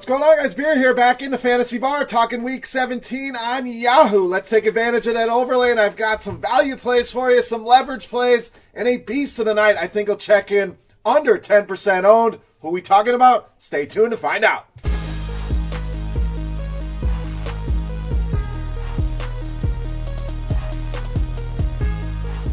What's going on, guys? Beer here, back in the fantasy bar, talking week 17 on Yahoo. Let's take advantage of that overlay, and I've got some value plays for you, some leverage plays, and a beast of the night. I think will check in under 10% owned. Who we talking about? Stay tuned to find out.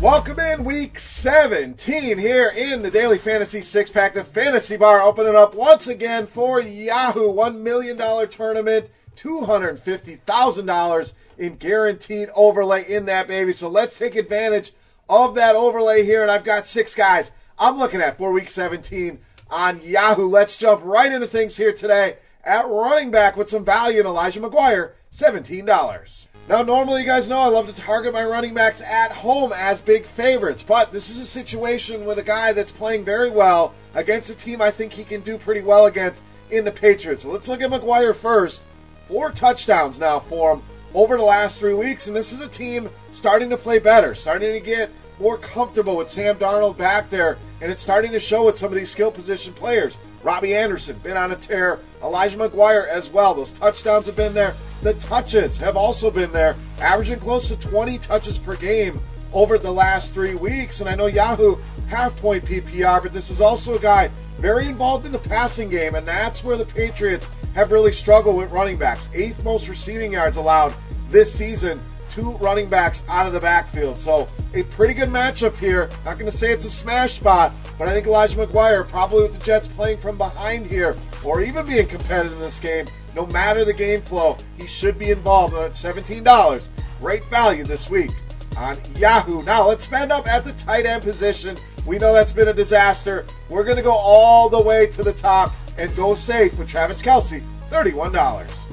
Welcome in week 17 here in the Daily Fantasy Six Pack, the Fantasy Bar opening up once again for Yahoo. $1 million tournament, $250,000 in guaranteed overlay in that baby. So let's take advantage of that overlay here. And I've got six guys I'm looking at for week 17 on Yahoo. Let's jump right into things here today at running back with some value in Elijah McGuire, $17. Now, normally, you guys know I love to target my running backs at home as big favorites, but this is a situation with a guy that's playing very well against a team I think he can do pretty well against in the Patriots. So let's look at McGuire first. Four touchdowns now for him over the last three weeks, and this is a team starting to play better, starting to get more comfortable with Sam Darnold back there, and it's starting to show with some of these skill position players. Robbie Anderson been on a tear. Elijah McGuire as well. Those touchdowns have been there. The touches have also been there, averaging close to 20 touches per game over the last three weeks. And I know Yahoo half point PPR, but this is also a guy very involved in the passing game, and that's where the Patriots have really struggled with running backs. Eighth most receiving yards allowed this season two running backs out of the backfield. So a pretty good matchup here. Not going to say it's a smash spot, but I think Elijah McGuire, probably with the Jets playing from behind here, or even being competitive in this game, no matter the game flow, he should be involved. at $17, great value this week on Yahoo. Now let's spend up at the tight end position. We know that's been a disaster. We're going to go all the way to the top and go safe with Travis Kelce, $31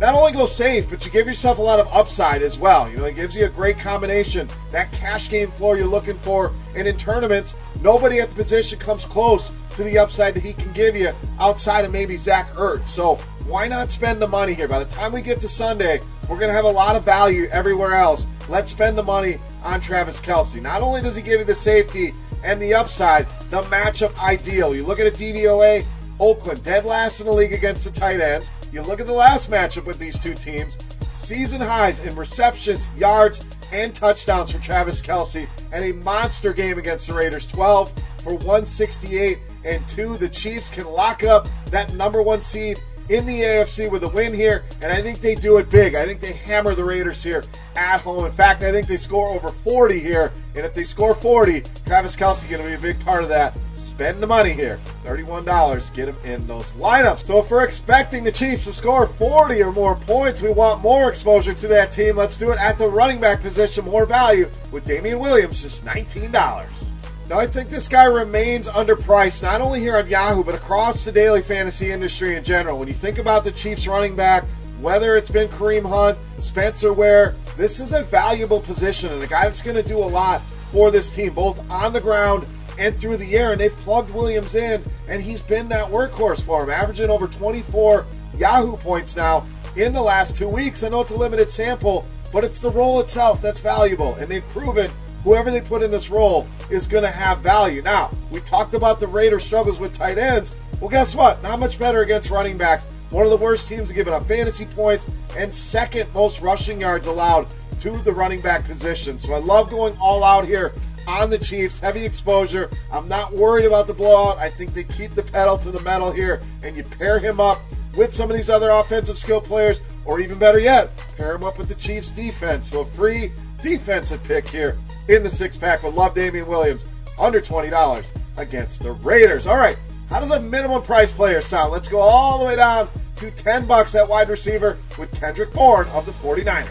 not only go safe, but you give yourself a lot of upside as well. You know, it gives you a great combination, that cash game floor you're looking for. And in tournaments, nobody at the position comes close to the upside that he can give you outside of maybe Zach Ertz. So why not spend the money here? By the time we get to Sunday, we're going to have a lot of value everywhere else. Let's spend the money on Travis Kelce. Not only does he give you the safety and the upside, the matchup ideal. You look at a DVOA, Oakland, dead last in the league against the tight ends. You look at the last matchup with these two teams, season highs in receptions, yards, and touchdowns for Travis Kelce, and a monster game against the Raiders 12 for 168 and 2. The Chiefs can lock up that number one seed in the AFC with a win here, and I think they do it big. I think they hammer the Raiders here at home. In fact, I think they score over 40 here, and if they score 40, Travis Kelce going to be a big part of that. Spend the money here, $31, get him in those lineups. So if we're expecting the Chiefs to score 40 or more points, we want more exposure to that team. Let's do it at the running back position, more value with Damien Williams, just $19. Now, I think this guy remains underpriced, not only here on Yahoo, but across the daily fantasy industry in general. When you think about the Chiefs running back, whether it's been Kareem Hunt, Spencer Ware, this is a valuable position and a guy that's going to do a lot for this team, both on the ground and through the air. And they've plugged Williams in, and he's been that workhorse for him, averaging over 24 Yahoo points now in the last two weeks. I know it's a limited sample, but it's the role itself that's valuable, and they've proven whoever they put in this role is going to have value. Now, we talked about the Raiders' struggles with tight ends. Well, guess what? Not much better against running backs. One of the worst teams giving up fantasy points and second most rushing yards allowed to the running back position. So I love going all out here on the Chiefs. Heavy exposure. I'm not worried about the blowout. I think they keep the pedal to the metal here, and you pair him up with some of these other offensive skill players, or even better yet, pair him up with the Chiefs defense. So free defensive pick here in the six pack. Would love Damien Williams under $20 against the Raiders. All right, how does a minimum price player sound? Let's go all the way down to 10 bucks at wide receiver with Kendrick Bourne of the 49ers.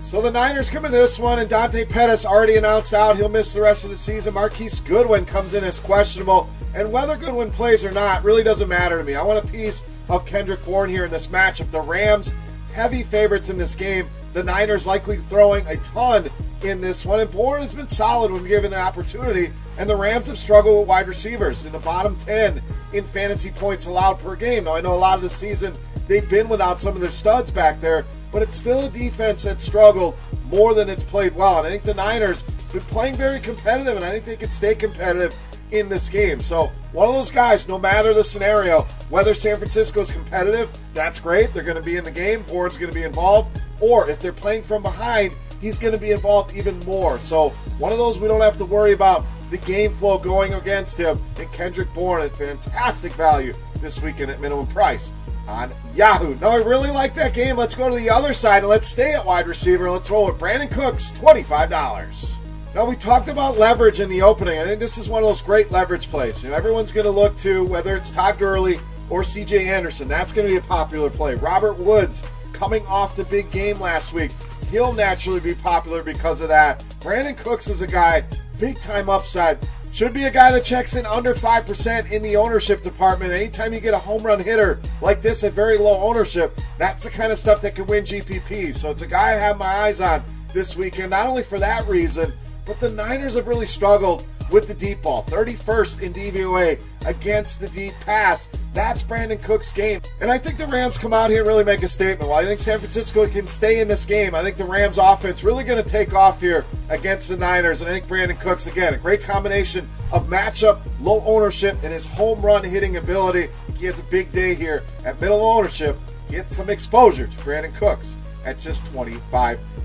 So the Niners come in this one, and Dante Pettis already announced out he'll miss the rest of the season. Marquise Goodwin comes in as questionable, and whether Goodwin plays or not really doesn't matter to me. I want a piece of Kendrick Bourne here in this matchup. The Rams, heavy favorites in this game. The Niners likely throwing a ton in this one. And Bourne has been solid when given the opportunity. And the Rams have struggled with wide receivers in the bottom 10 in fantasy points allowed per game. Now, I know a lot of the season they've been without some of their studs back there, but it's still a defense that struggled more than it's played well. And I think the Niners have been playing very competitive, and I think they can stay competitive in this game. So one of those guys, no matter the scenario, whether San Francisco is competitive, that's great. They're going to be in the game. Ward's going to be involved. Or if they're playing from behind, he's going to be involved even more. So one of those we don't have to worry about the game flow going against him. And Kendrick Bourne at fantastic value this weekend at minimum price on Yahoo. Now, I really like that game. Let's go to the other side and let's stay at wide receiver. Let's roll with Brandin Cooks, $25. Now, we talked about leverage in the opening. I think this is one of those great leverage plays. You know, everyone's going to look to whether it's Todd Gurley or CJ Anderson. That's going to be a popular play. Robert Woods coming off the big game last week. He'll naturally be popular because of that. Brandin Cooks is a guy, big time upside. Should be a guy that checks in under 5% in the ownership department. Anytime you get a home run hitter like this at very low ownership, that's the kind of stuff that can win GPP. So it's a guy I have my eyes on this weekend, not only for that reason, but the Niners have really struggled with the deep ball. 31st in DVOA against the deep pass. That's Brandin Cook's game. And I think the Rams come out here and really make a statement. While I think San Francisco can stay in this game, I think the Rams offense really going to take off here against the Niners. And I think Brandin Cooks, again, a great combination of matchup, low ownership, and his home run hitting ability. He has a big day here at middle ownership. Get some exposure to Brandin Cooks at just 25 dollars.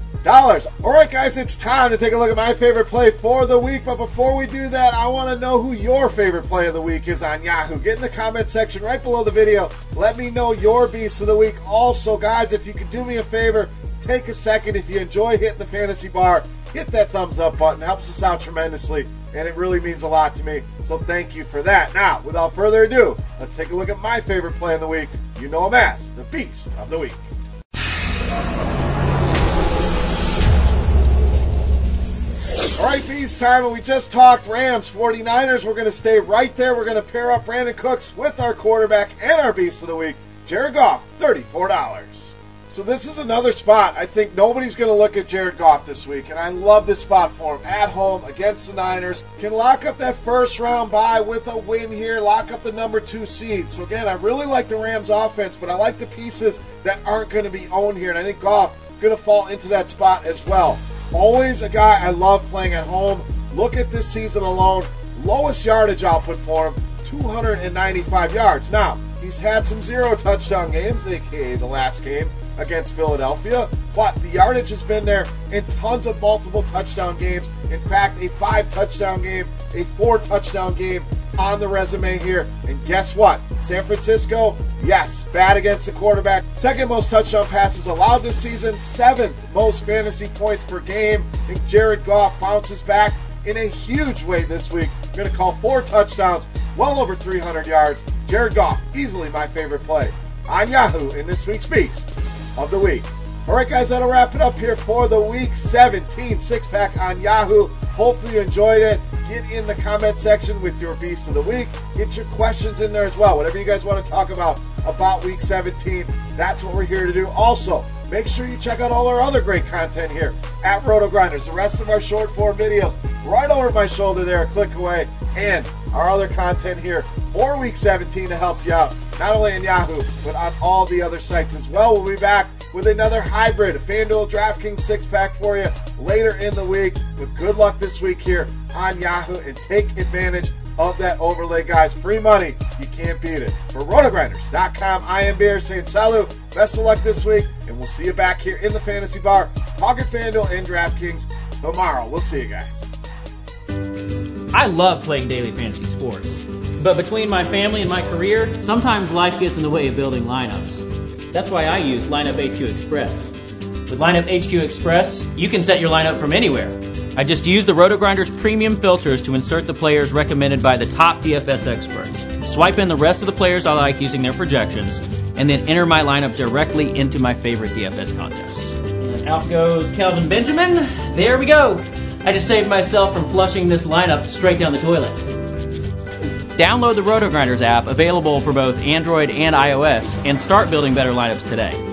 All right, guys, it's time to take a look at my favorite play for the week. But before we do that, I want to know who your favorite play of the week is on Yahoo. Get in the comment section right below the video. Let me know your beast of the week. Also, guys, if you could do me a favor, take a second. If you enjoy hitting the fantasy bar, hit that thumbs up button. It helps us out tremendously, and it really means a lot to me. So thank you for that. Now, without further ado, let's take a look at my favorite play of the week. You know him as the Beast of the Week. Right, Beast time, and we just talked Rams, 49ers. We're going to stay right there. We're going to pair up Brandin Cooks with our quarterback and our Beast of the Week, Jared Goff, $34. So this is another spot. I think nobody's going to look at Jared Goff this week, and I love this spot for him. At home against the Niners, can lock up that first round bye with a win here, lock up the number two seed. So again, I really like the Rams offense, but I like the pieces that aren't going to be owned here, and I think Goff going to fall into that spot as well. Always a guy I love playing at home. Look at this season alone. Lowest yardage output for him, 295 yards. Now, he's had some zero touchdown games, aka the last game against Philadelphia, but the yardage has been there in tons of multiple touchdown games. In fact, a five touchdown game, a four touchdown game on the resume here. And guess what? San Francisco, yes, bad against the quarterback. Second most touchdown passes allowed this season, seventh most fantasy points per game. Think Jared Goff bounces back in a huge way this week. Going to call four touchdowns, well over 300 yards. Jared Goff, easily my favorite play on Yahoo in this week's Beast of the Week. All right, guys, that'll wrap it up here for the Week 17 six pack on Yahoo. Hopefully, you enjoyed it. Get in the comment section with your Beast of the Week. Get your questions in there as well. Whatever you guys want to talk about about Week 17, that's what we're here to do. Also, make sure you check out all our other great content here at RotoGrinders. The rest of our short form videos right over my shoulder there, click away, and our other content here for Week 17 to help you out, not only on Yahoo, but on all the other sites as well. We'll be back with another hybrid FanDuel DraftKings six pack for you later in the week. But good luck this week here on Yahoo and take advantage of that overlay, guys. Free money. You can't beat it. For rotogrinders.com, I am Bear saying salut. Best of luck this week, and we'll see you back here in the fantasy bar, talking FanDuel and DraftKings tomorrow. We'll see you guys. I love playing daily fantasy sports. But between my family and my career, sometimes life gets in the way of building lineups. That's why I use Lineup HQ Express. With Lineup HQ Express, you can set your lineup from anywhere. I just use the RotoGrinders premium filters to insert the players recommended by the top DFS experts. Swipe in the rest of the players I like using their projections, and then enter my lineup directly into my favorite DFS contests. And out goes Kelvin Benjamin. There we go. I just saved myself from flushing this lineup straight down the toilet. Download the RotoGrinders app, available for both Android and iOS, and start building better lineups today.